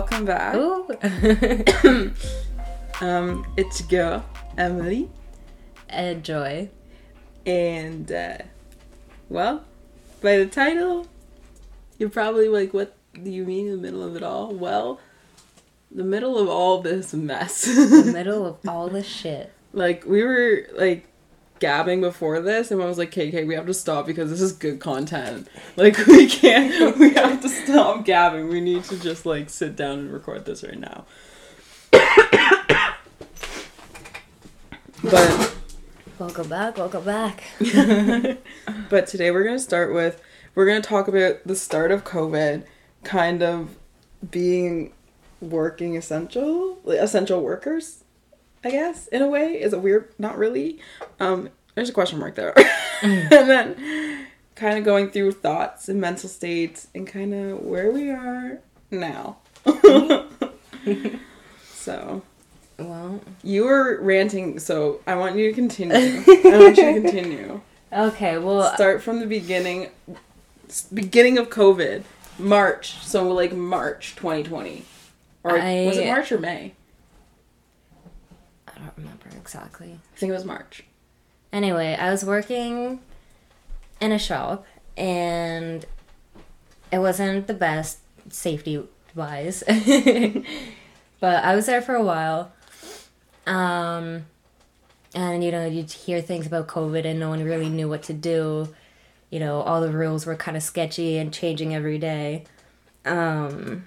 welcome back. Um, it's your girl, Emily, and Joy. and uh, well, by the title, you're probably like, "What do you mean in the middle of it all?" Well, the middle of all this mess. The middle of all this shit. like we were like gabbing before this, and I was like, "KK, we have to stop because this is good content. Like we can't. We have to stop gabbing. We need to just like sit down and record this right now." but Welcome back, welcome back. but today we're going to start with we're going to talk about the start of COVID kind of being working essential like essential workers I guess in a way is it weird not really. Um there's a question mark there. And then kind of going through thoughts and mental states and kind of where we are now. So Well, you were ranting so I want you to continue. I want you to continue. Okay, well, start from the beginning beginning of covid. March so like march 2020 or was it march or may I don't remember exactly. i think it was march Anyway, I was working in a shop and it wasn't the best safety wise. but I was there for a while. Um and you know, you'd hear things about COVID and no one really knew what to do. You know, all the rules were kind of sketchy and changing every day. Um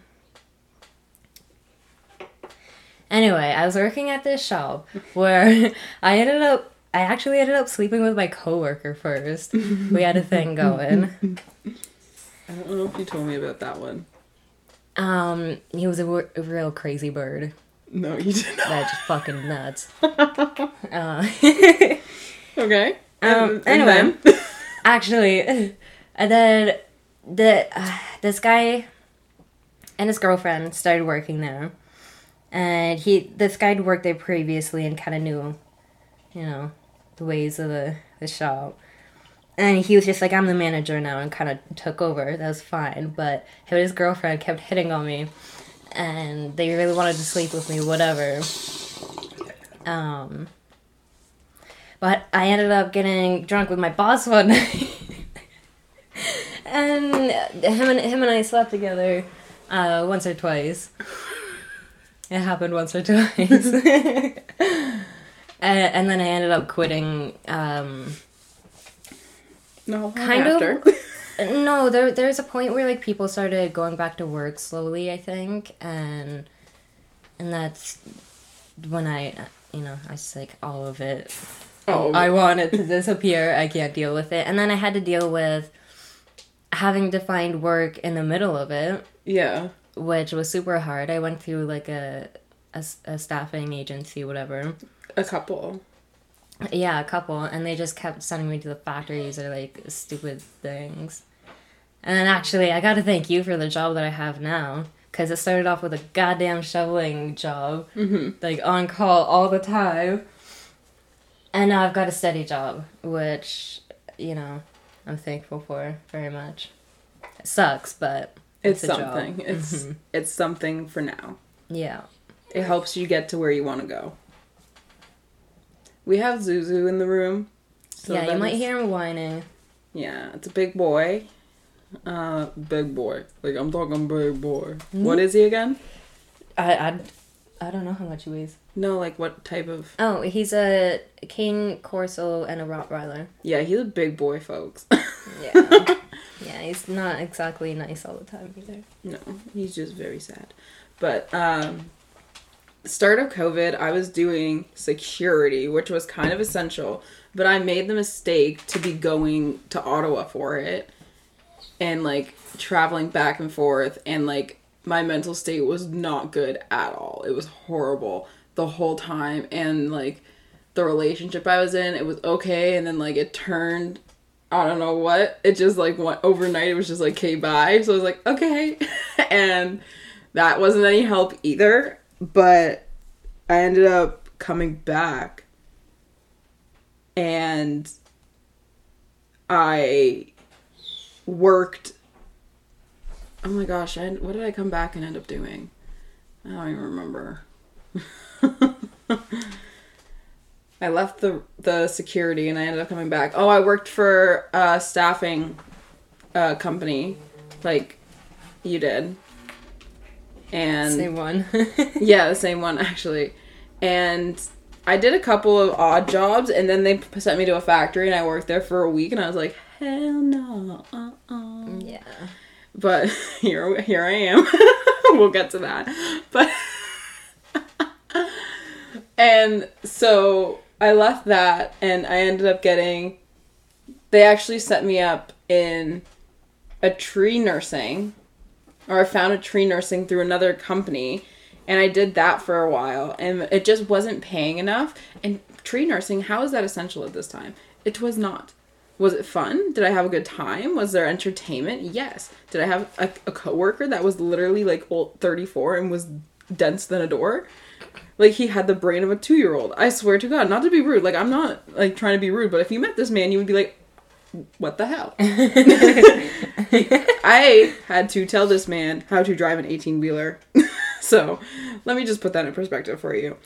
Anyway, I was working at this shop where I ended up I actually ended up sleeping with my coworker first. We had a thing going. i don't know if you told me about that one Um, he was a, w- a real crazy bird. no you did not That's just fucking nuts. Uh, okay Um, anyway. actually, and then the uh, this guy and his girlfriend started working there, and he this guy had worked there previously and kind of knew, you know, the ways of the the shop. And he was just like, I'm the manager now, and kind of took over. That was fine. But him and his girlfriend kept hitting on me, and they really wanted to sleep with me, whatever. Um, but I ended up getting drunk with my boss one night. and him and him and I slept together uh, once or twice. It happened once or twice. and, and then I ended up quitting. Um, no kind after. of. no, there there's a point where like people started going back to work slowly, I think, and and that's when I, you know, I just like all of it. oh I want it to disappear. I can't deal with it. And then I had to deal with having to find work in the middle of it, yeah which was super hard. I went through like a, a staffing agency, whatever. a couple Yeah, a couple. And they just kept sending me to the factories or like stupid things. And then actually, I gotta thank you for the job that I have now. Because it started off with a goddamn shoveling job, mm-hmm. like on call all the time. And now I've got a steady job, which, you know, I'm thankful for very much. It sucks, but it's, job. something it's Mhm. it's something for now yeah. it helps you get to where you want to go we have zuzu in the room so yeah, you might hear him whining. Yeah, it's a big boy. Uh, big boy. Like I'm talking big boy. What is he again? I, I, I don't know how much he weighs. No, like what type of? Oh, he's a Cane Corso and a Rottweiler. Yeah, he's a big boy, folks. Yeah. yeah, he's not exactly nice all the time either. no, he's just very sad. But um, start of COVID, I was doing security, which was kind of essential. But I made the mistake to be going to Ottawa for it, and like traveling back and forth, and like my mental state was not good at all. It was horrible the whole time, and like the relationship I was in, it was okay, and then like it turned. I don't know what. It just like went overnight. It was just like, okay, bye. So I was like, okay. and that wasn't any help either. But I ended up coming back and I worked. Oh my gosh! I, what did I come back and end up doing? I don't even remember. I left the the security and I ended up coming back. Oh, I worked for a staffing uh, company, like you did, and Same one. yeah, the same one actually. And I did a couple of odd jobs, and then they sent me to a factory, and I worked there for a week, and I was like, hell no, uh, uh yeah. But here, here I am. we'll get to that, but. and so I left that, and I ended up getting. They actually set me up in a tree nursing, or I found a tree nursing through another company, and I did that for a while, and it just wasn't paying enough. And tree nursing, how is that essential at this time? It was not. Was it fun? Did I have a good time? Was there entertainment? Yes. Did I have a, a coworker that was literally like old 34 and was dense than a door? Like he had the brain of a two year old. I swear to God, not to be rude. Like I'm not like trying to be rude, but if you met this man, you would be like, "What the hell?" I had to tell this man how to drive an 18 wheeler. so let me just put that in perspective for you.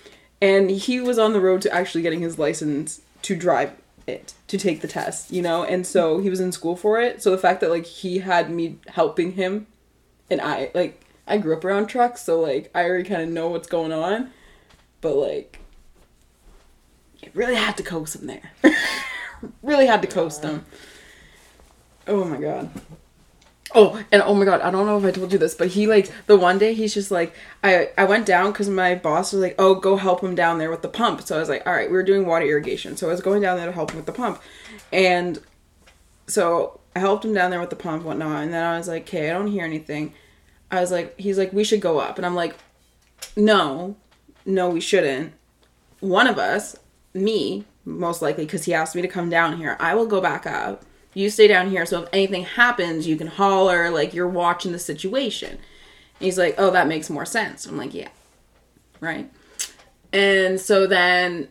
And he was on the road to actually getting his license to drive it, to take the test, you know? And so he was in school for it. So the fact that like he had me helping him and I like I grew up around trucks, so like I already kind of know what's going on. But like you really had to coast him there. really had to coast him. Oh my god. Oh, and oh my god, I don't know if I told you this, but he like the one day he's just like I I went down cuz my boss was like, "Oh, go help him down there with the pump." So I was like, "All right, we were doing water irrigation." So I was going down there to help him with the pump. And so I helped him down there with the pump whatnot, and then I was like, "Okay, I don't hear anything." I was like, he's like, "We should go up." And I'm like, "No. No, we shouldn't. One of us, me, most likely cuz he asked me to come down here. I will go back up." you stay down here so if anything happens you can holler like you're watching the situation and he's like oh that makes more sense i'm like yeah right and so then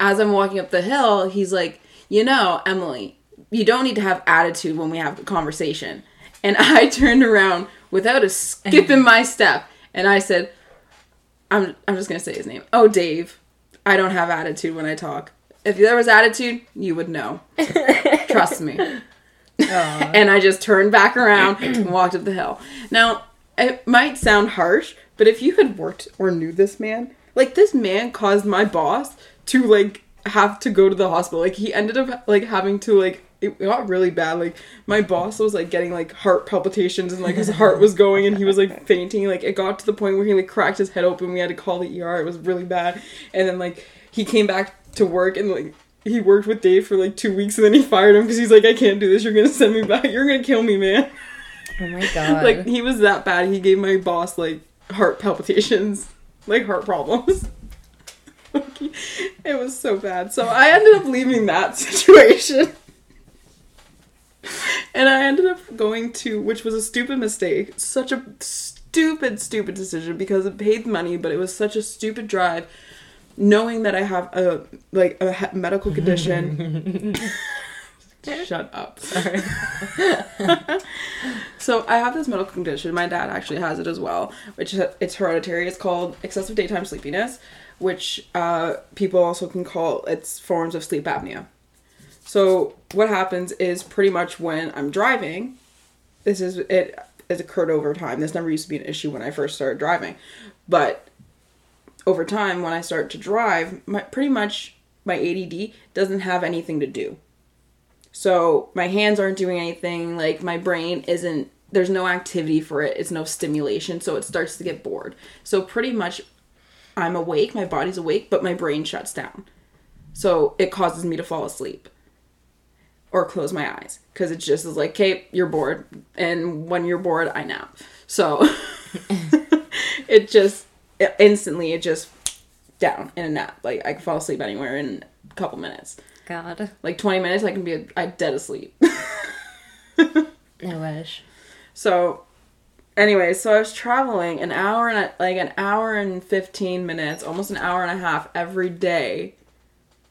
as i'm walking up the hill he's like you know emily you don't need to have attitude when we have a conversation and i turned around without a skip in my step and i said i'm, I'm just going to say his name. Oh dave. I don't have attitude when i talk. If there was attitude you would know. Trust me. And I just turned back around and walked up the hill. Now, it might sound harsh, but if you had worked or knew this man, like this man caused my boss to like have to go to the hospital. Like he ended up like having to like it got really bad. Like my boss was like getting like heart palpitations and like his heart was going and he was like fainting. Like it got to the point where he like cracked his head open. We had to call the ER. It was really bad. And then like he came back to work and like he worked with Dave for like two weeks and then he fired him because he's like, I can't do this. You're gonna send me back. You're gonna kill me, man. Oh my god. like he was that bad. He gave my boss like heart palpitations, like heart problems. it was so bad. So I ended up leaving that situation. And I ended up going to, which was a stupid mistake. Such a stupid, stupid decision because it paid money, but it was such a stupid drive knowing that I have a like a medical condition. Shut up. Sorry. so I have this medical condition. My dad actually has it as well, which it's hereditary. It's called excessive daytime sleepiness, which uh, people also can call it's forms of sleep apnea. So what happens is pretty much when I'm driving, this is it. It's occurred over time. This never used to be an issue when I first started driving, but over time when I start to drive, my pretty much my ADD doesn't have anything to do. So my hands aren't doing anything, like my brain isn't there's no activity for it, it's no stimulation, so it starts to get bored. So pretty much I'm awake, my body's awake, but my brain shuts down. So it causes me to fall asleep or close my eyes because it just is like, okay, you're bored, and when you're bored, I nap. So it just it, instantly it just down in a nap. Like I can fall asleep anywhere in a couple minutes. God. Like 20 minutes, I can be I dead asleep. I wish. So, anyway, so I was traveling an hour and a, like an hour and 15 minutes, almost an hour and a half every day,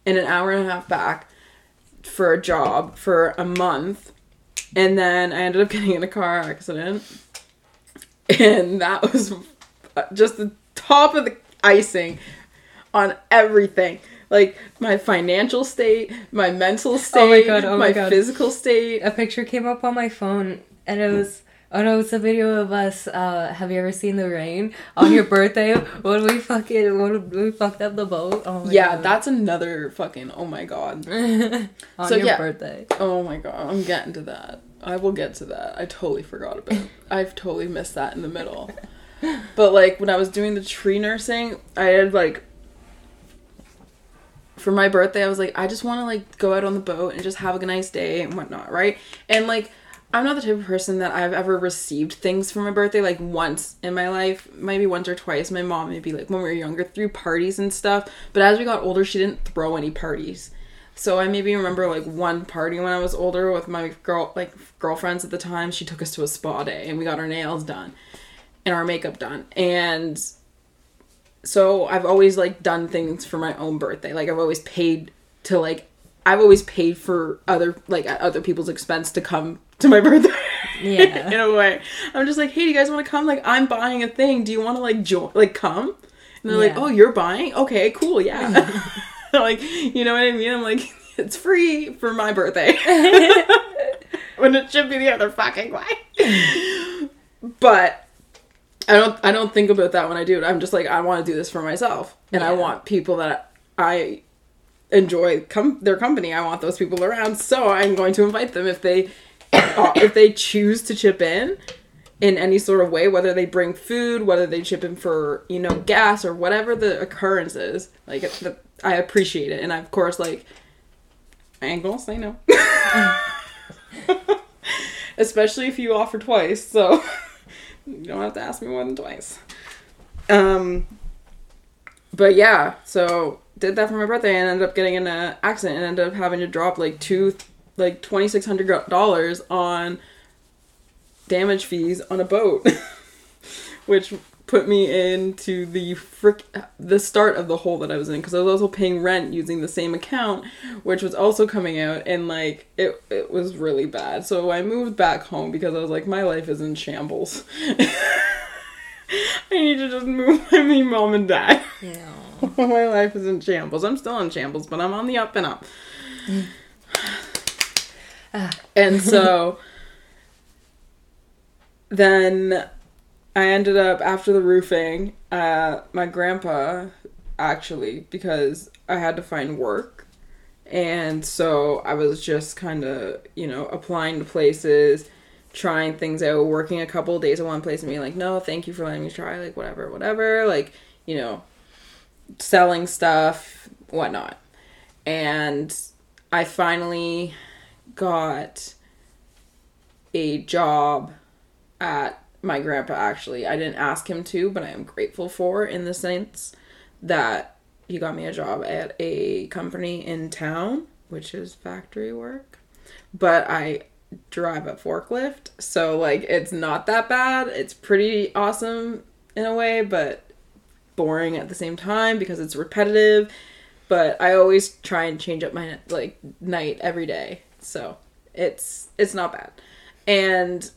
and an hour and a half back for a job for a month. And then I ended up getting in a car accident. And that was just the top of the icing on everything. Like my financial state, my mental state, Oh my God, oh my my physical state. a picture came up on my phone and it was oh no it's a video of us uh have you ever seen the rain on your birthday when we fucking when we fucked up the boat oh my Yeah, God. that's another fucking oh my god. on So, your yeah. birthday Oh my god, I'm getting to that. I will get to that. I totally forgot about it. I've totally missed that in the middle. But like when I was doing the tree nursing, I had like for my birthday, I was like, I just want to like go out on the boat and just have a nice day and whatnot, right? And like, I'm not the type of person that I've ever received things for my birthday like once in my life, maybe once or twice. My mom, maybe like when we were younger, threw parties and stuff. But as we got older, she didn't throw any parties. So I maybe remember like one party when I was older with my girl like girlfriends at the time. She took us to a spa day and we got our nails done and our makeup done. And so I've always like done things for my own birthday. Like I've always paid to like I've always paid for other like at other people's expense to come to my birthday. Yeah. in a way. I'm just like, hey, do you guys want to come? Like I'm buying a thing. Do you want to like join like come? And they're like, oh, you're buying? Okay, cool, yeah. like, you know what I mean? I'm like, it's free for my birthday. when it should be the other fucking way. but I don't I don't think about that when I do it. I'm just like I want to do this for myself. And I want people that I enjoy com- their company. I want those people around. So I'm going to invite them if they uh, if they choose to chip in in any sort of way, whether they bring food, whether they chip in for you know gas or whatever the occurrence is. Like the, I appreciate it, and I, of course like I ain't gonna say no. Especially if you offer twice, so you don't have to ask me more than twice. Um, but yeah, so did that for my birthday and ended up getting in an accident and ended up having to drop like two, like twenty six hundred dollars on damage fees on a boat, which put me into the frick the start of the hole that I was in because I was also paying rent using the same account, which was also coming out and like it it was really bad. So I moved back home because I was like my life is in shambles. I need to just move my mom and dad. yeah my life is in shambles. I'm still in shambles, but I'm on the up and up. and so then I ended up after the roofing, uh, my grandpa actually, because I had to find work. And so I was just kind of, you know, applying to places, trying things out, working a couple of days at one place and being like, no, thank you for letting me try, like, whatever, whatever. Like, you know, selling stuff, whatnot. And I finally got a job at my grandpa actually. I didn't ask him to, but I am grateful for in the sense that he got me a job at a company in town, which is factory work. But I drive a forklift, so like it's not that bad. It's pretty awesome in a way, but boring at the same time because it's repetitive. But I always try and change up my like night every day. So, it's it's not bad. And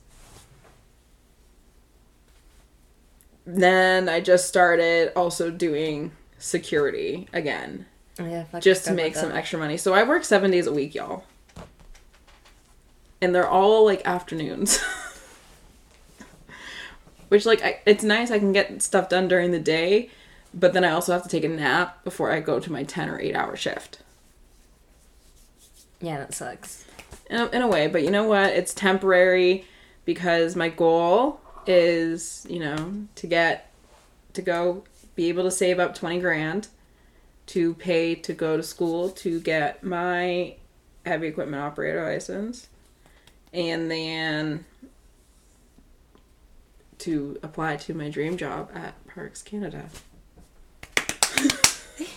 then I just started also doing security again yeah just to make some that. extra money. So I work 7 days a week, y'all. And they're all like afternoons. Which like I, it's nice I can get stuff done during the day, but then I also have to take a nap before I go to my 10 or 8 hour shift. yeah that sucks in a, in a way, but you know what? It's temporary because my goal is, you know, to get to go be able to save up 20 grand to pay to go to school to get my heavy equipment operator license and then to apply to my dream job at Parks Canada.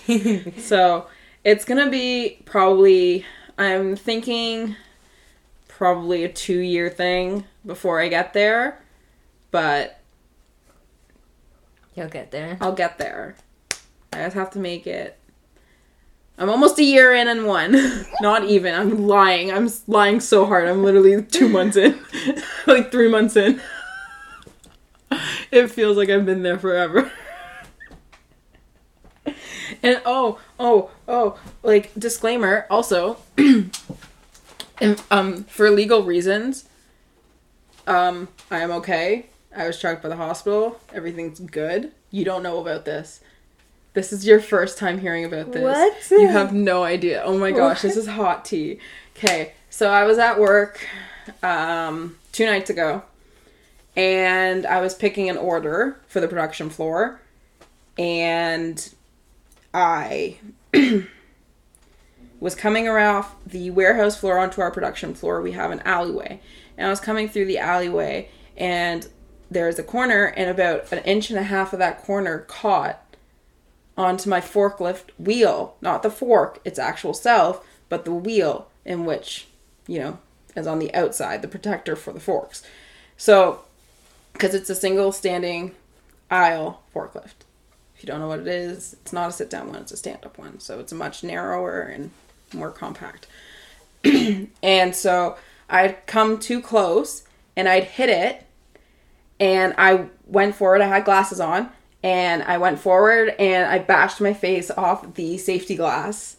so, it's to be probably I'm thinking probably a 2 year thing before I get there, but you'll get there I'll get there. I just have to make it. I'm almost a year in and one. Not even. I'm lying. I'm lying so hard. I'm literally two months in. like three months in. It feels like I've been there forever. and oh, oh, oh, like disclaimer also and, um for legal reasons um I am okay. I was checked by the hospital. Everything's good. You don't know about this. This is your first time hearing about this. What? You have no idea. Oh my gosh, this is hot tea. Okay, so I was at work um, two nights ago, and I was picking an order for the production floor, and I was coming around the warehouse floor onto our production floor. We have an alleyway, and I was coming through the alleyway, and there's a corner, and about an inch and a half of that corner caught onto my forklift wheel, not the fork, its actual self, but the wheel in which, you know, is on the outside, the protector for the forks. So, because it's a single standing aisle forklift. If you don't know what it is, it's not a sit down one, it's a stand up one. So, it's much narrower and more compact. and so, I'd come too close and I'd hit it and I went forward. I had glasses on and I went forward and I bashed my face off the safety glass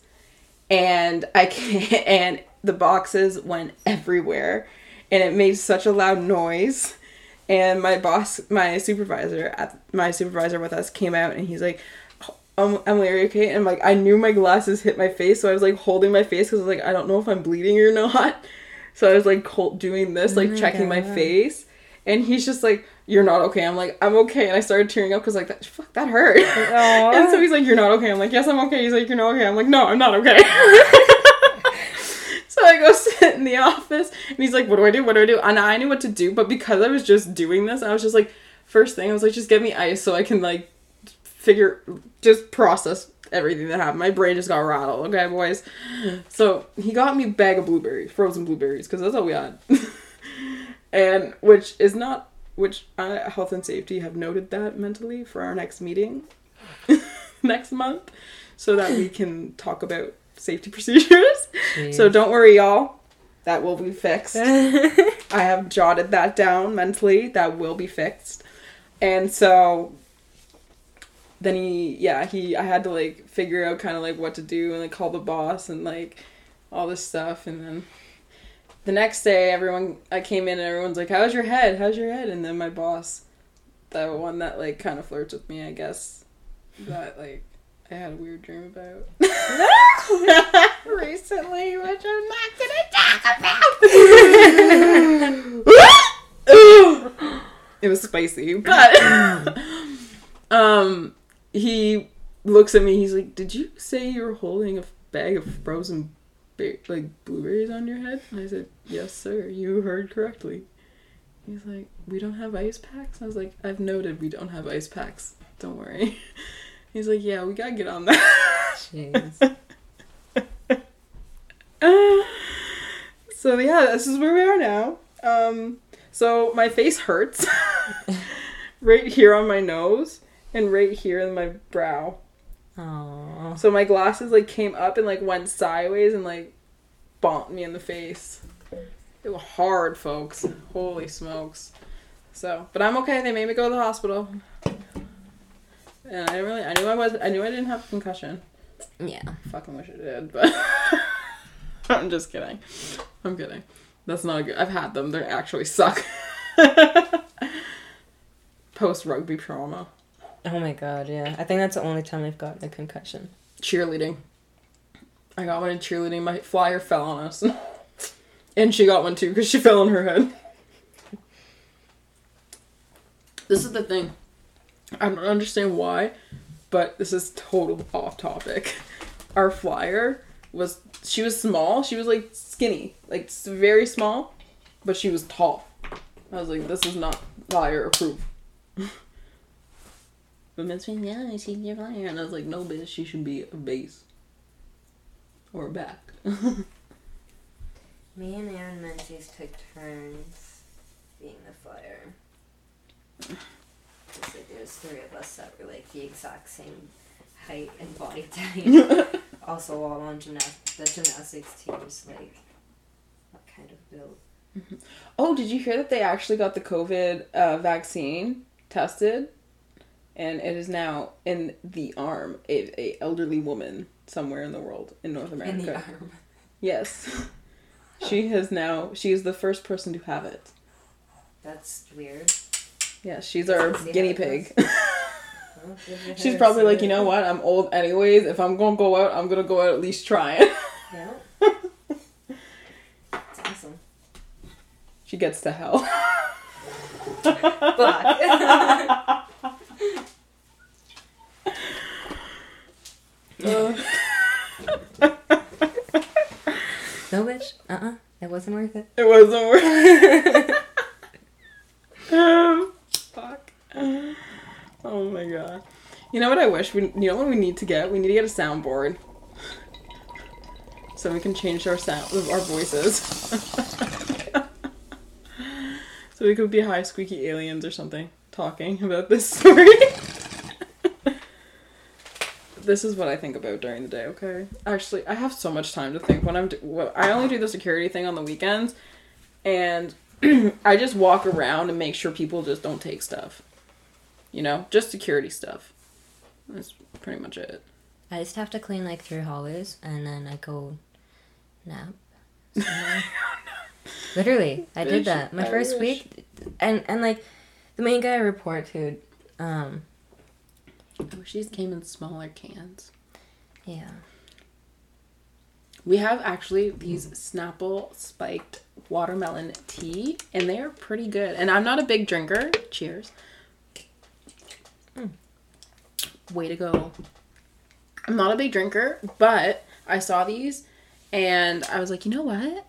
and I and the boxes went everywhere and it made such a loud noise and my boss my supervisor at my supervisor with us came out and he's like um, Emily, are you okay? And I'm like, I knew my glasses hit my face, so I was like holding my face because I was like, I don't know if I'm bleeding or not. So I was like doing this, like my checking my face, and he's just like, "You're not okay." I'm like, "I'm okay," and I started tearing up because like that, fuck, that hurt. And so he's like, "You're not okay." I'm like, "Yes, I'm okay." He's like, "You're not okay." I'm like, "No, I'm not okay." so I go sit in the office, and he's like, "What do I do? What do I do?" And I knew what to do, but because I was just doing this, I was just like, first thing I was like, "Just get me ice so I can like figure, just process." Everything that happened, my brain just got rattled. Okay, boys. So he got me a bag of blueberries, frozen blueberries, because that's all we had. and which is not which uh, health and safety have noted that mentally for our next meeting next month so that we can talk about safety procedures. So don't worry y'all. That will be fixed. I have jotted that down mentally. That will be fixed. And so then he yeah he i had to like figure out kind of like what to do and like call the boss and like all this stuff. And then the next day everyone i came in and everyone's like how's your head? How's your head? And then my boss the one that like kind of flirts with me i guess that like i had a weird dream about. Recently which i'm not gonna talk about. It was spicy. But um he looks at me he's like did you say you were holding a bag of frozen like blueberries on your head? And i said yes sir you heard correctly. He's like we don't have ice packs? I was like i've noted we don't have ice packs. Don't worry he's like yeah we gotta get on that Jeez. so yeah this is where we are now um so my face hurts right here on my nose and right here in my brow Aww. So my glasses like came up and like went sideways and like bonked me in the face. It was hard, folks. Holy smokes. So, but I'm okay. They made me go to the hospital. And I didn't really. I knew I was. I knew I didn't have a concussion. Yeah. I Fucking wish I did, but I'm just kidding. I'm kidding. That's not a good. I've had them. They actually suck. Post rugby trauma. Oh my god, yeah. I think that's the only time I've gotten a concussion. cheerleading. I got one in cheerleading. My flyer fell on us. and she got one too because she fell on her head. This is the thing. I don't understand why, but this is total off topic. Our flyer was she was small. She was like skinny, like very small, but she was tall. I was like, this is not flyer approved. But Miss Payne, yeah, seen your flyer, and I was like, no, bitch, she should be a base or a back. Me and Aaron Menzies took turns being the flyer. Just like there's three of us that were like the exact same height and body type. also all on gymnast the gymnastics teams like what kind of build. oh, did you hear that they actually got the COVID uh, vaccine tested, and it is now in the arm of a elderly woman somewhere in the world in North America. In the arm. Yes. she has now she is the first person to have it. That's weird. Yeah, she's our guinea pig. She's probably like, you know what? I'm old anyways. If I'm gonna go out, I'm gonna go out at least trying. Yeah. Awesome. she gets to hell. Fuck. Uh, no, bitch. Uh uh It wasn't worth it. it wasn't worth. Um, fuck. Oh my god. You know what I wish we? You know what we need to get? We need to get a soundboard. So we can change our sound, our voices. so we could be high squeaky aliens or something talking about this story. this is what I think about during the day. Okay. Actually, I have so much time to think when I'm. Do- well, I only do the security thing on the weekends, and I just walk around and make sure people just don't take stuff. You know, just security stuff. That's pretty much it. I just have to clean like three hallways and then I go nap. Literally, I did that. My I first wish. week, and and like the main guy I report to, um, I wish these came in smaller cans. yeah. We have actually these Snapple spiked watermelon tea, and they are pretty good. And I'm not a big drinker. Cheers. Mm. Way to go. I'm not a big drinker, but I saw these and I was like, you know what?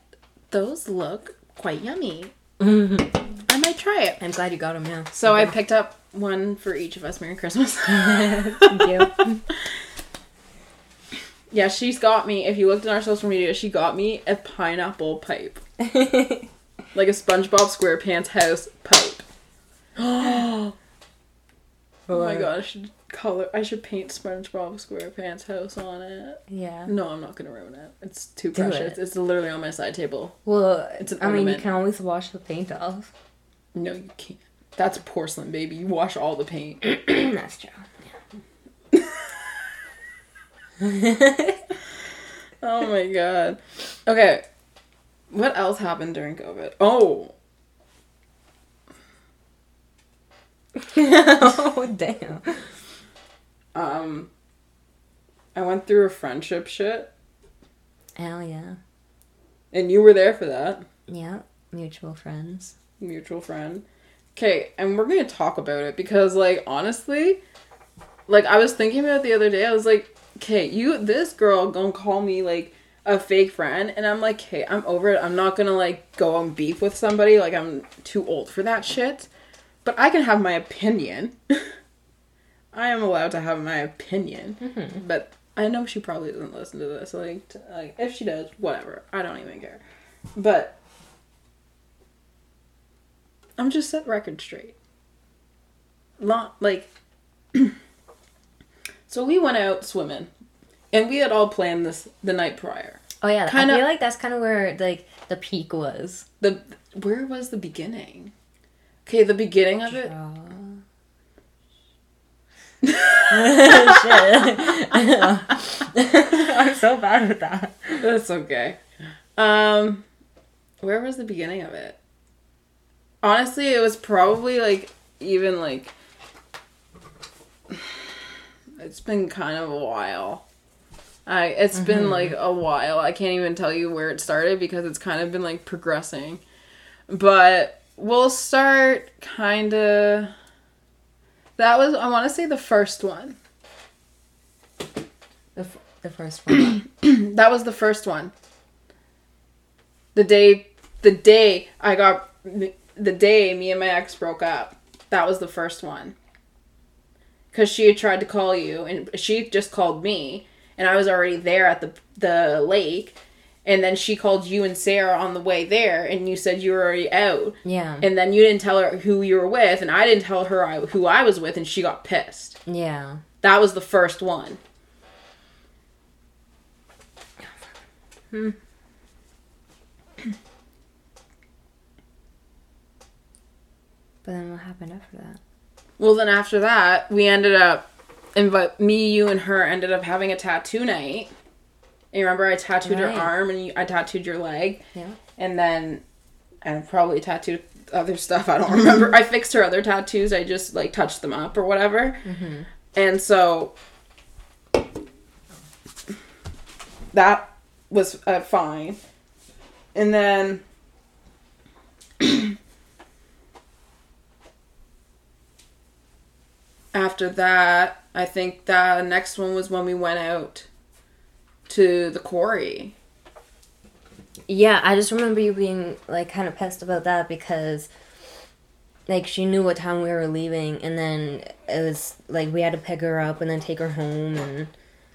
Those look quite yummy. I might try it. I'm glad you got them, Yeah. So I picked up one for each of us. Merry Christmas. Thank you. yeah, she's got me. If you looked in our social media, she got me a pineapple pipe. Like a SpongeBob SquarePants house pipe. oh my god, I should color I should paint SpongeBob SquarePants house on it. Yeah. No, I'm not gonna ruin it. It's too Do precious. it. It's literally on my side table. Well, It's an I mean, you can always wash the paint off. No, you can't. That's porcelain, baby. You wash all the paint. That's true. oh my god. Okay. What else happened during COVID? Oh, oh damn. um I went through a friendship shit Hell yeah. and you were there for that. Yeah. Mutual friends. mutual friend. Okay, and we're gonna talk about it because, like, honestly, like I was thinking about it the other day. I was like, okay, you, this girl, gonna call me like a fake friend, and I'm like, hey, I'm over it. I'm not gonna like go on beef with somebody. Like, I'm too old for that shit. But I can have my opinion. I am allowed to have my opinion. Mm-hmm. But I know she probably doesn't listen to this. Like, t- like if she does, whatever. I don't even care. But I'm just set record straight. Lot like so we went out swimming, and we had all planned this the night prior. Oh yeah. Kinda- I feel like that's kind of where like the peak was. The where was the beginning? Okay, the beginning of it. I'm so bad at that. That's okay. Um, where was the beginning of it? Honestly, it was probably like even like it's been kind of a while. I it's been like a while. I can't even tell you where it started because it's kind of been like progressing. But we'll start kind of That was I want to say the first one. The, f- the first one. That was the first one. The day, the day I got, the day me and my ex broke up. That was the first one. Cause she had tried to call you, and she just called me, and I was already there at the the lake, and then she called you and Sarah on the way there, and you said you were already out, yeah. and then you didn't tell her who you were with, and I didn't tell her I, who I was with, and she got pissed. yeah. That was the first one. Hmm. But then what happened after that? Well, then after that, we ended up, invite me, you, and her ended up having a tattoo night. And you remember I tattooed Right. your arm and you, I tattooed your leg, Yeah. and then I probably tattooed other stuff. I don't remember. I fixed her other tattoos. I just like touched them up or whatever. And so that was uh, fine. And then after that, I think the next one was when we went out to the quarry. Yeah, I just remember you being like kind of pissed about that because like she knew what time we were leaving and then it was like we had to pick her up and then take her home and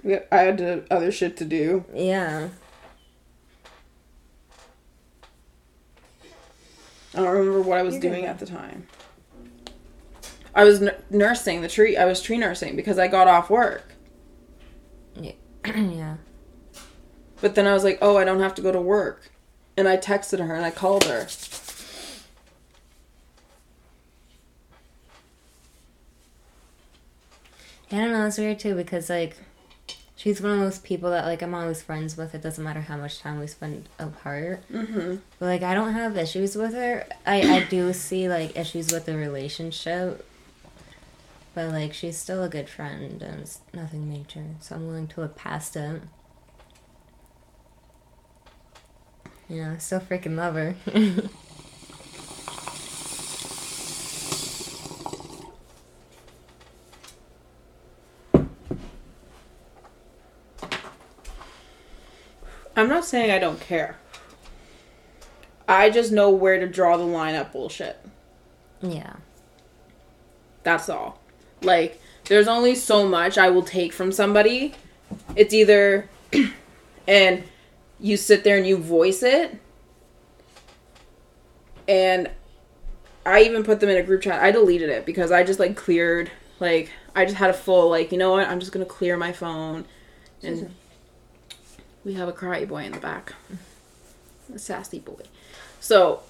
We, I had to, other shit to do. yeah. I don't remember what I was You're doing good. at the time. I was n- nursing the tree. I was tree nursing because I got off work. Yeah. yeah. But then I was like, oh, I don't have to go to work. And I texted her and I called her. Yeah, I don't know, it's weird too because like she's one of those people that like I'm always friends with. It doesn't matter how much time we spend apart. Mm-hmm. But like I don't have issues with her. I I do see like issues with the relationship. But like she's still a good friend and it's nothing major. So I'm willing to look past it. You know, I still freaking love her. I'm not saying I don't care. I just know where to draw the line at bullshit. yeah. That's all. Like, there's only so much I will take from somebody. It's either, and you sit there and you voice it. And I even put them in a group chat. I deleted it because I just like cleared, like, I just had a full, like, you know what? I'm just going to clear my phone. And we have a karate boy in the back. A sassy boy. So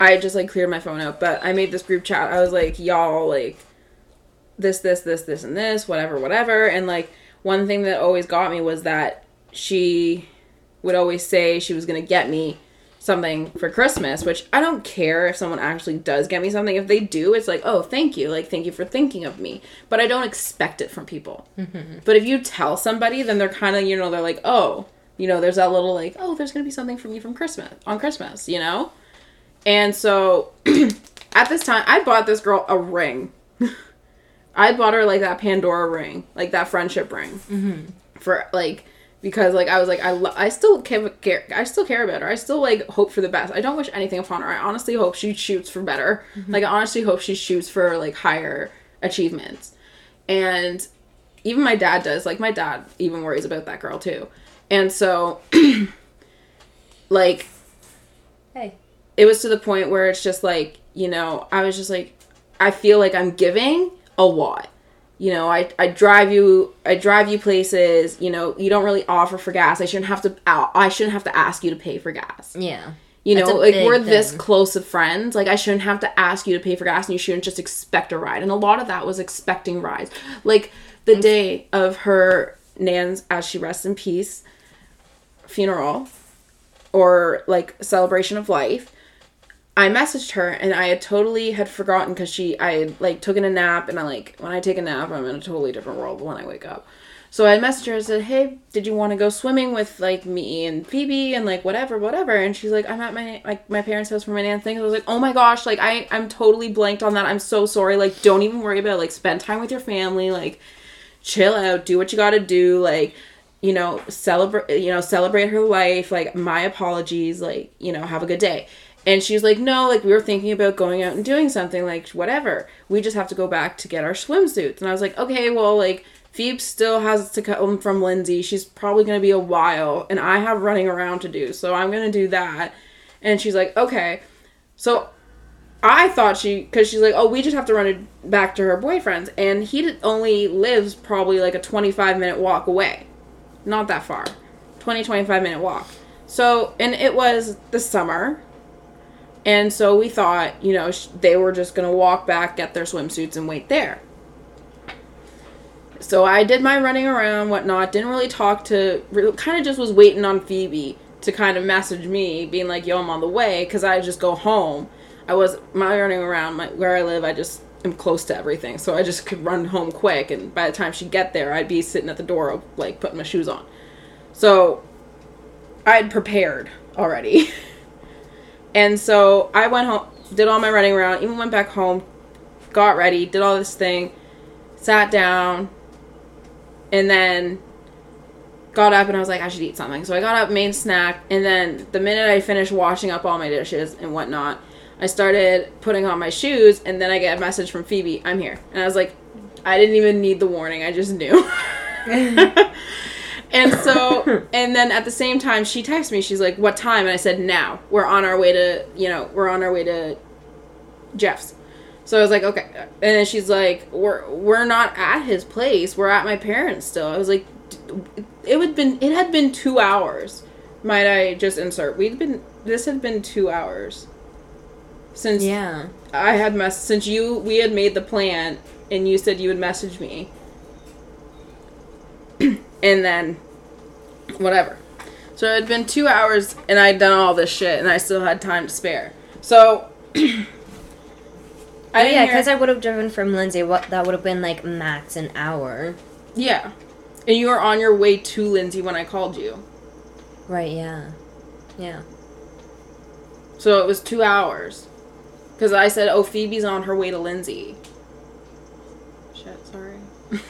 I just like cleared my phone out, but I made this group chat. I was like, y'all, like, this, this, this, this, and this, whatever, whatever. And like, one thing that always got me was that she would always say she was gonna get me something for Christmas, which I don't care if someone actually does get me something. If they do, it's like, oh, thank you. Like, thank you for thinking of me. But I don't expect it from people. But if you tell somebody, then they're kind of, you know, they're like, oh, you know, there's that little like, oh, there's gonna be something for me from Christmas on Christmas, you know? And so at this time, I bought this girl a ring. I bought her like that Pandora ring, like that friendship ring, mm-hmm. for like because like I was like I lo- I still care, care I still care about her. I still like hope for the best. I don't wish anything upon her. I honestly hope she shoots for better. Mm-hmm. Like I honestly hope she shoots for like higher achievements. And even my dad does. Like my dad even worries about that girl too. And so like Hey. it was to the point where it's just like you know i was just like i feel like i'm giving a lot you know i i drive you i drive you places you know you don't really offer for gas. I shouldn't have to i shouldn't have to ask you to pay for gas. Yeah. you know like we're this close of friends. Like i shouldn't have to ask you to pay for gas and you shouldn't just expect a ride. And a lot of that was expecting rides. Like the day of her nan's as she rests in peace funeral or like celebration of life i messaged her and i had totally had forgotten because she i had like taken a nap and i like when i take a nap i'm in a totally different world when i wake up. So i messaged her and said hey did you want to go swimming with like me and phoebe and like whatever whatever? And she's like i'm at my like my parents house for my nan's thing. I was like oh my gosh like i i'm totally blanked on that. I'm so sorry. Like don't even worry about it. like spend time with your family. Like chill out, do what you got to do, like you know, celebrate, you know, celebrate her life. Like my apologies, like you know, have a good day. And she's like, no, like we were thinking about going out and doing something, like whatever. We just have to go back to get our swimsuits. And I was like, okay, well, like Phoebe still has to come from Lindsay. She's probably gonna be a while, and I have running around to do, so I'm gonna do that. And she's like, okay. So I thought she, because she's like, oh, we just have to run it back to her boyfriend's, and he only lives probably like a 25 minute walk away. Not that far. 20, 25 minute walk. So, and it was the summer, And so we thought, you know, sh- they were just going to walk back, get their swimsuits, and wait there. So I did my running around, whatnot, didn't really talk to, re- kind of just was waiting on Phoebe to kind of message me, being like, yo, I'm on the way, because I just go home. I was, my running around, my, where I live, I just am close to everything. So I just could run home quick, and by the time she'd get there, I'd be sitting at the door, like, putting my shoes on. So I had prepared already. and so I went home, did all my running around, even went back home, got ready, did all this thing, sat down, and then got up and I was like, I should eat something. So I got up, made a snack, and then the minute I finished washing up all my dishes and whatnot, I started putting on my shoes, and then I get a message from Phoebe, I'm here. And I was like, I didn't even need the warning, I just knew. and so, and then at the same time, she texts me, she's like, What time? And I said, Now. We're on our way to, you know, we're on our way to Jeff's. So I was like, okay. And then she's like, we're we're not at his place. We're at my parents still. I was like, it would been it had been two hours. Might I just insert? We'd been this had been two hours since Yeah. I had mess since you we had made the plan and you said you would message me. and then whatever. So it had been two hours and I'd done all this shit and I still had time to spare. So I Oh, yeah, because I would have driven from Lindsay. What that would have been like max an hour. Yeah. And you were on your way to Lindsay when I called you. Right. Yeah. Yeah. So it was two hours. Because I said, oh, Phoebe's on her way to Lindsay. Shit, sorry.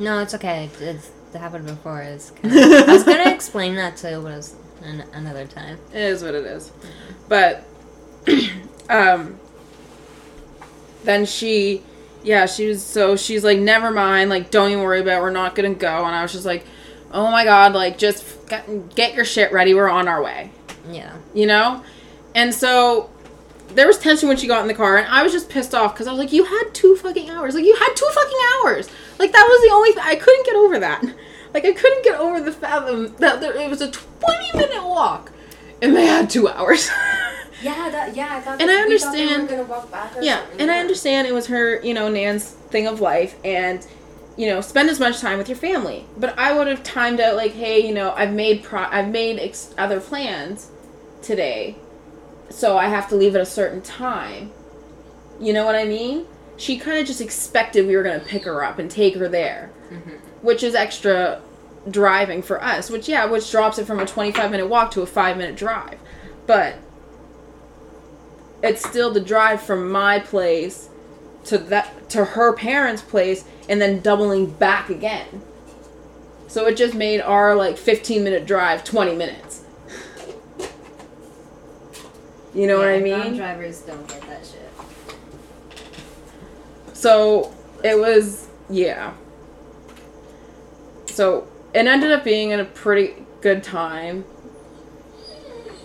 No, it's okay. It's that happened before. is kinda, I was gonna explain that to you, but it was an, another time. It is what it is. But, um, then she, yeah, she was, so she's like, never mind, like, don't even worry about it, we're not gonna go. And I was just like, oh my god, like, just get, get your shit ready, we're on our way. Yeah. you know? And so there was tension when she got in the car, and I was just pissed off because I was like, you had two fucking hours. Like, you had two fucking hours. Like, that was the only th- I couldn't get over that. Like, I couldn't get over the fathom that there, it was a 20 minute walk, and they had two hours. Yeah. That. Yeah. I thought. And I we they were understand- gonna walk back. yeah, and I understand it was her, you know, Nan's thing of life, and you know, spend as much time with your family. But I would have timed out like, hey, you know, I've made pro- I've made ex- other plans today, so I have to leave at a certain time. You know what I mean? She kind of just expected we were gonna pick her up and take her there, mm-hmm. which is extra driving for us. Which yeah, which drops it from a twenty-five minute walk to a five-minute drive, but it's still the drive from my place to that to her parents' place and then doubling back again. So it just made our like 15 minute drive 20 minutes. You know what I mean? drivers don't get that shit. So it was yeah. So it ended up being in a pretty good time.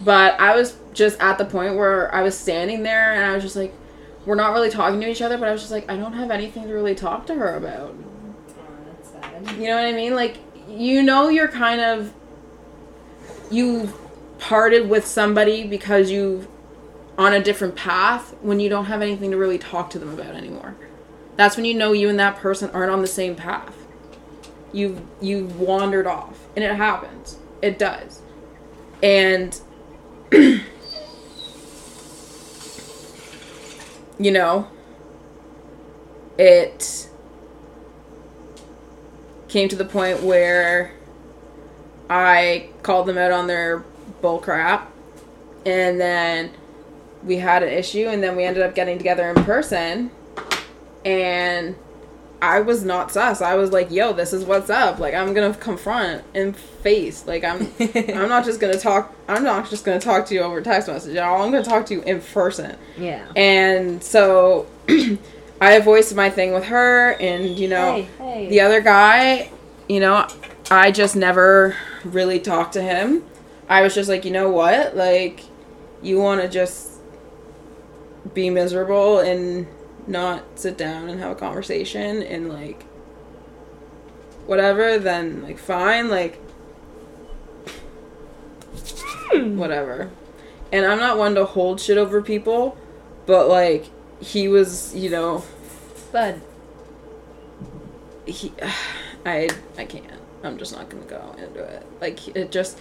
But I was just at the point where I was standing there and I was just like, we're not really talking to each other, but I was just like, I don't have anything to really talk to her about. Oh. You know what I mean? Like, you know, you're kind of. You parted with somebody because you on a different path when you don't have anything to really talk to them about anymore. That's when you know you and that person aren't on the same path. You've you've wandered off. And it happens. It does. And you know, it came to the point where I called them out on their bull crap, and then we had an issue, and then we ended up getting together in person, and I was not sus. I was like, "Yo, this is what's up. Like, I'm gonna confront and face. Like, I'm, I'm not just gonna talk. I'm not just gonna talk to you over text message. Y'all. I'm gonna talk to you in person." Yeah. And so I voiced my thing with her, and you know, Hey, hey. the other guy, you know, I just never really talked to him. I was just like, you know what? Like, you want to just be miserable and not sit down and have a conversation and like whatever, then like fine, like hmm. whatever. And I'm not one to hold shit over people, but like he was, you know, But he I I can't. I'm just not gonna go into it. Like it just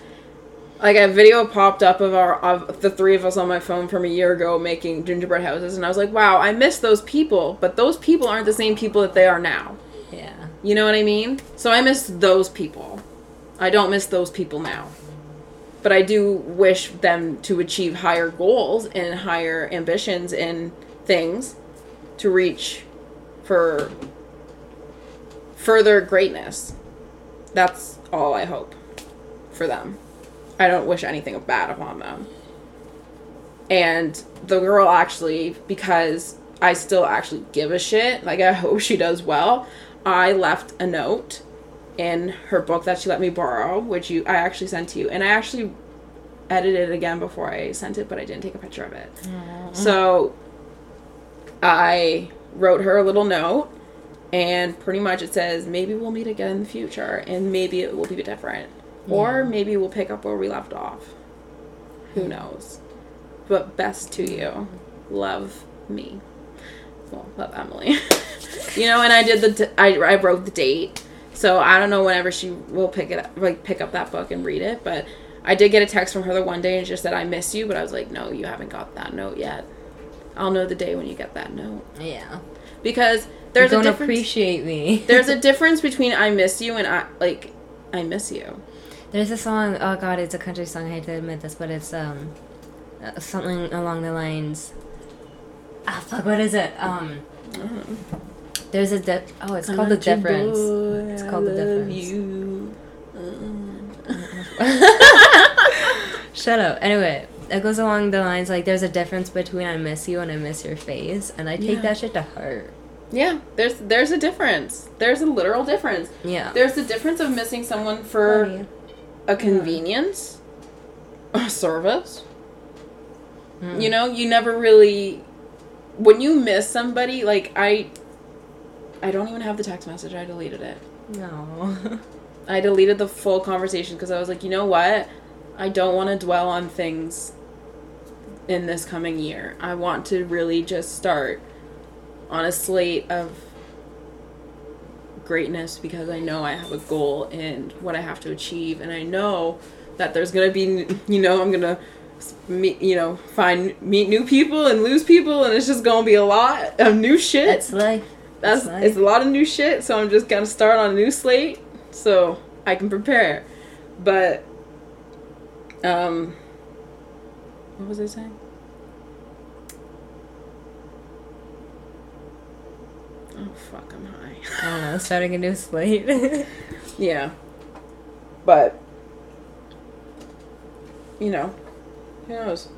like a video popped up of our of the three of us on my phone from a year ago making gingerbread houses and I was like, wow, I miss those people, but those people aren't the same people that they are now. yeah. You know what I mean? So I miss those people. I don't miss those people now. But I do wish them to achieve higher goals and higher ambitions and things to reach for further greatness. That's all I hope for them. I don't wish anything bad upon them. And the girl actually, because I still actually give a shit, like I hope she does well, I left a note in her book that she let me borrow, which you I actually sent to you. And I actually edited it again before I sent it, but I didn't take a picture of it. So I wrote her a little note and pretty much it says maybe we'll meet again in the future and maybe it will be different. Or maybe we'll pick up where we left off. Who hmm. knows? But best to you. Love me. Well, love Emily. you know, and I did the d- I I wrote the date. So I don't know whenever she will pick it up, like pick up that book and read it, but I did get a text from her the one day and she just said I miss you, but I was like, "No, you haven't got that note yet." I'll know the day when you get that note. Yeah. Because There's a don't difference appreciate me. there's a difference between I miss you and I like I miss you. There's a song. Oh God, it's a country song. I hate to admit this, but it's um uh, something along the lines. Ah, fuck. What is it? Um. There's a di- oh, it's called the difference. It's called The Difference. You. Shut up. Anyway, it goes along the lines like there's a difference between I miss you and I miss your face, and I take Yeah. that shit to heart. Yeah, there's there's a difference. There's a literal difference. Yeah. There's the difference of missing someone for Funny. A convenience, a service. Hmm. You know, you never really when you miss somebody, like I I don't even have the text message. I deleted it. No. I deleted the full conversation because I was like, you know what? I don't want to dwell on things in this coming year. I want to really just start on a slate of greatness because I know I have a goal and what I have to achieve, and I know that there's gonna be, you know, I'm gonna meet, you know, find meet new people and lose people, and it's just gonna be a lot of new shit. It's like That's That's it's a lot of new shit, so I'm just gonna start on a new slate so I can prepare. But um what was I saying? Oh fuck. I don't know, starting a new slate. yeah. But you know, who knows?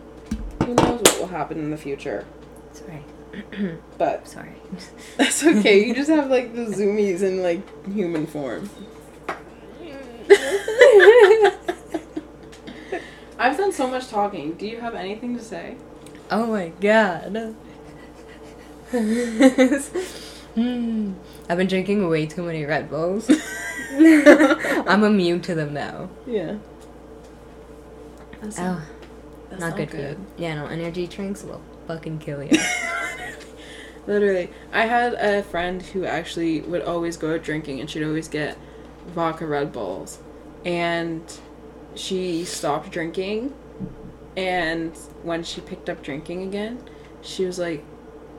Who knows what will happen in the future? Sorry. But Sorry. That's okay. You just have like the zoomies in like human form. I've done so much talking. Do you have anything to say? Oh my god. Hmm. I've been drinking way too many Red Bulls. I'm immune to them now. Yeah. That's Oh, that's not good, for you. Yeah, no, energy drinks will fucking kill you. Literally, I had a friend who actually would always go out drinking, and she'd always get vodka Red Bulls, and she stopped drinking, and when she picked up drinking again, she was like,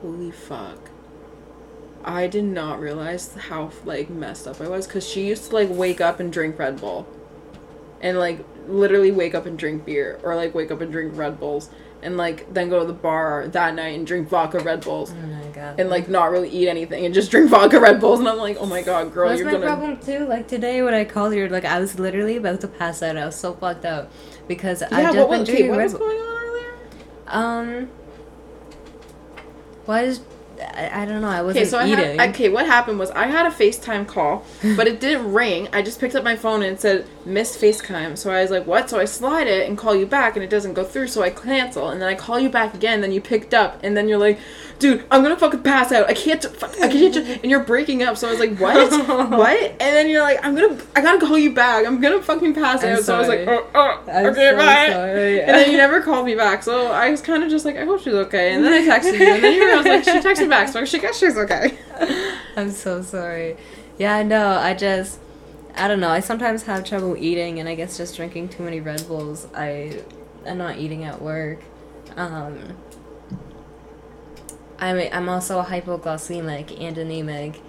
"Holy fuck." I did not realize how like messed up I was because she used to like wake up and drink Red Bull, and like literally wake up and drink beer or like wake up and drink Red Bulls and like then go to the bar that night and drink vodka Red Bulls oh my god. and like not really eat anything and just drink vodka Red Bulls and I'm like, oh my god, girl, That's you're my gonna. problem too. Like today when I called you, like I was literally about to pass out. I was so fucked up because I just what been okay, drinking what Red was going on earlier? Um, was I, I don't know. I wasn't Okay, so I eating. had, okay, what happened was I had a FaceTime call, but it didn't ring. I just picked up my phone and said missed FaceTime. So I was like, what? So I slide it and call you back and it doesn't go through. So I cancel and then I call you back again. Then you picked up and then you're like, dude, I'm gonna fucking pass out. I can't. Fuck, I can't. And you're breaking up. So I was like, what? what? And then you're like, I'm gonna. I gotta call you back. I'm gonna fucking pass I'm out. So I was like, oh, oh, I'm okay, so bye. sorry. And then you never called me back. So I was kind of just like, I hope she's okay. And then I texted you, and then you were I was like, she texted back, so she guess she's okay. I'm so sorry. Yeah, I know. I just I don't know. I sometimes have trouble eating and I guess just drinking too many Red Bulls. I am not eating at work. Um I'm I'm also a hypoglycemic and anemic.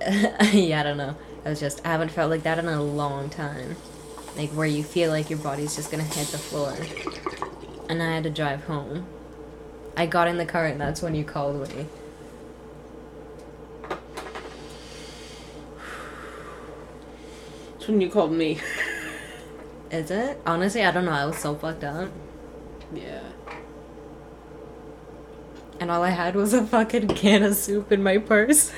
yeah, I don't know. I was just I haven't felt like that in a long time. Like where you feel like your body's just gonna hit the floor. And I had to drive home. I got in the car and that's when you called me. That's when you called me. Is it? Honestly, I don't know. I was so fucked up. Yeah. And all I had was a fucking can of soup in my purse.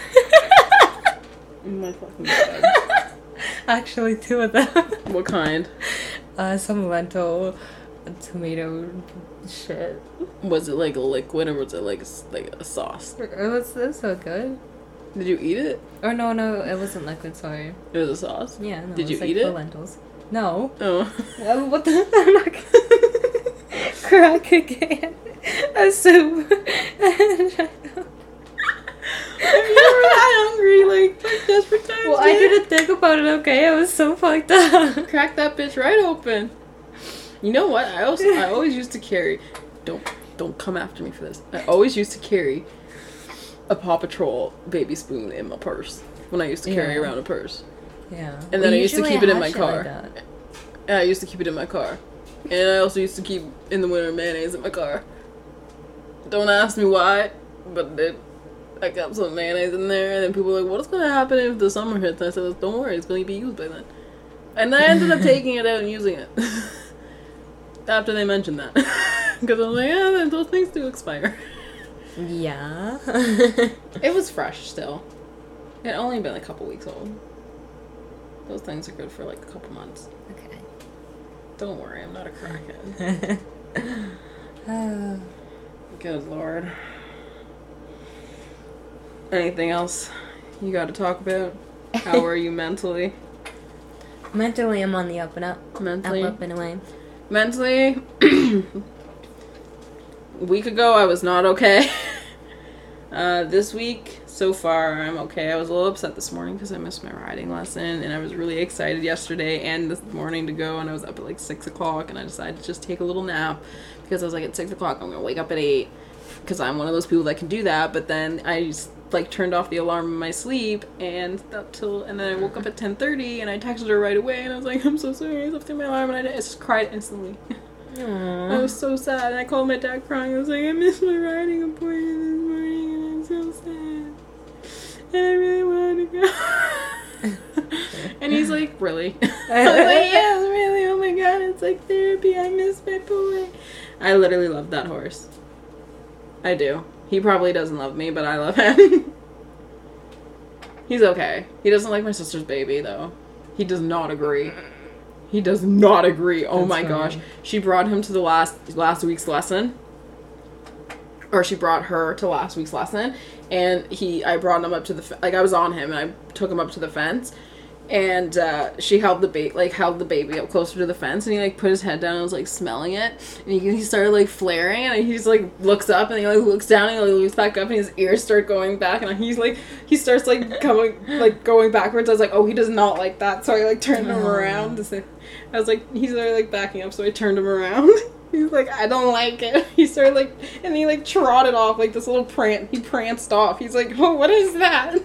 Oh my fucking god. Actually, two of them. what kind? Uh, some lentil, tomato shit. Was it like liquid or was it like like a sauce? It was, it was so good. Did you eat it? Or no, no, it wasn't liquid, sorry. It was a sauce. Yeah, no, Did you like eat the it? lentils. No. Oh. Uh, what the? I'm not gonna crack again. A soup. You ever that hungry, like, like desperate times? well, I didn't think about it. Okay, I was so fucked up. crack that bitch right open. You know what? I also I always used to carry. Don't don't come after me for this. I always used to carry a Paw Patrol baby spoon in my purse when I used to carry Yeah. around a purse. Yeah. And then I used to keep it in my like car. And I used to keep it in my car. And I also used to keep in the winter mayonnaise in my car. Don't ask me why, but it, I kept some mayonnaise in there, and then people were like, "What's gonna happen if the summer hits?" And I said, "Don't worry, it's gonna be used by then." And I ended up taking it out and using it after they mentioned that, because I was like, "Yeah, those things do expire." Yeah. It was fresh still. It had only been a couple weeks old. Those things are good for like a couple months. okay. Don't worry, I'm not a crackhead. Uh, Good lord. Anything else you got to talk about? How are you mentally? mentally, I'm on the up and up. Mentally, Up, up and away. mentally. week ago, I was not okay. Uh, this week, so far, I'm okay. I was a little upset this morning because I missed my riding lesson, and I was really excited yesterday and this morning to go. And I was up at like six o'clock, and I decided to just take a little nap because I was like, at six o'clock, I'm gonna wake up at eight because I'm one of those people that can do that. But then I just like turned off the alarm in my sleep and up till and then I woke up at ten thirty and I texted her right away and I was like, I'm so sorry, I slept through my alarm and I just cried instantly. I was so sad and I called my dad crying. I was like, I missed my riding appointment this morning and I'm so sad. And I really wanted to go. and he's like, Really? I was like, Yes, really. Oh my god, it's like therapy. I miss my boy. I literally love that horse. I do. He probably doesn't love me, but I love him. He's okay. He doesn't like my sister's baby, though. He does not agree. He does not agree. Oh That's my funny. gosh. She brought him to the last last week's lesson. Or she brought her to last week's lesson and he I brought him up to the like I was on him and I took him up to the fence and uh, she held the bait like held the baby up closer to the fence and he like put his head down and was like smelling it and he, he started like flaring and he just like looks up and he like looks down and he like, looks back up and his ears start going back and he's like he starts like coming like going backwards I was like oh he does not like that so I like turned him around I was like he's already like backing up so I turned him around He's like, I don't like it. He started like, and he like trotted off like this little prance. He pranced off. He's like, oh, what is that?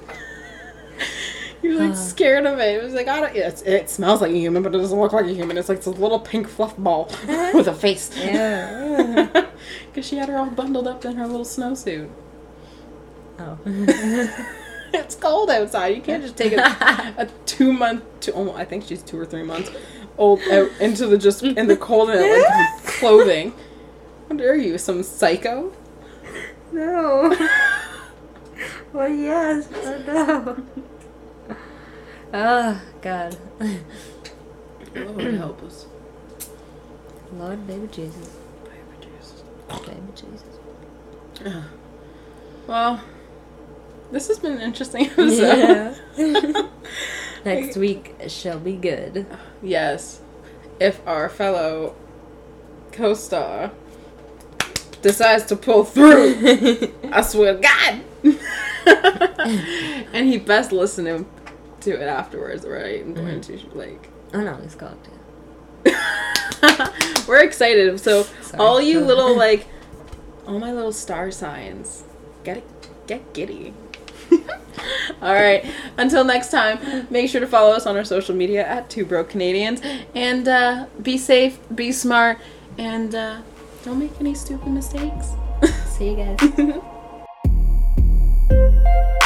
like Uh. scared of it. It was like, I don't. It's, it smells like a human, but it doesn't look like a human. It's like this little pink fluff ball with a face. Yeah. Because she had her all bundled up in her little snowsuit. oh. it's cold outside. You can't just take a, a two month, two, oh, I think she's two or three months old out into the just in the cold and like clothing. How dare you, some psycho? No. well, yes. Oh, no. Oh, God. Lord help us. Lord, baby Jesus. Baby Jesus. Baby Jesus. Uh, well, this has been an interesting episode. Yeah. Next week shall be good. Yes. If our fellow co star decides to pull through, I swear to God. and he best listen to, to it afterwards, right? I'm going to, like. Oh no, it's called. We're excited. So, Sorry. all you little, like, all my little star signs, get it get giddy. all right. Until next time, make sure to follow us on our social media at Two Broke Canadians, and uh, be safe, be smart, and uh, don't make any stupid mistakes. See you guys.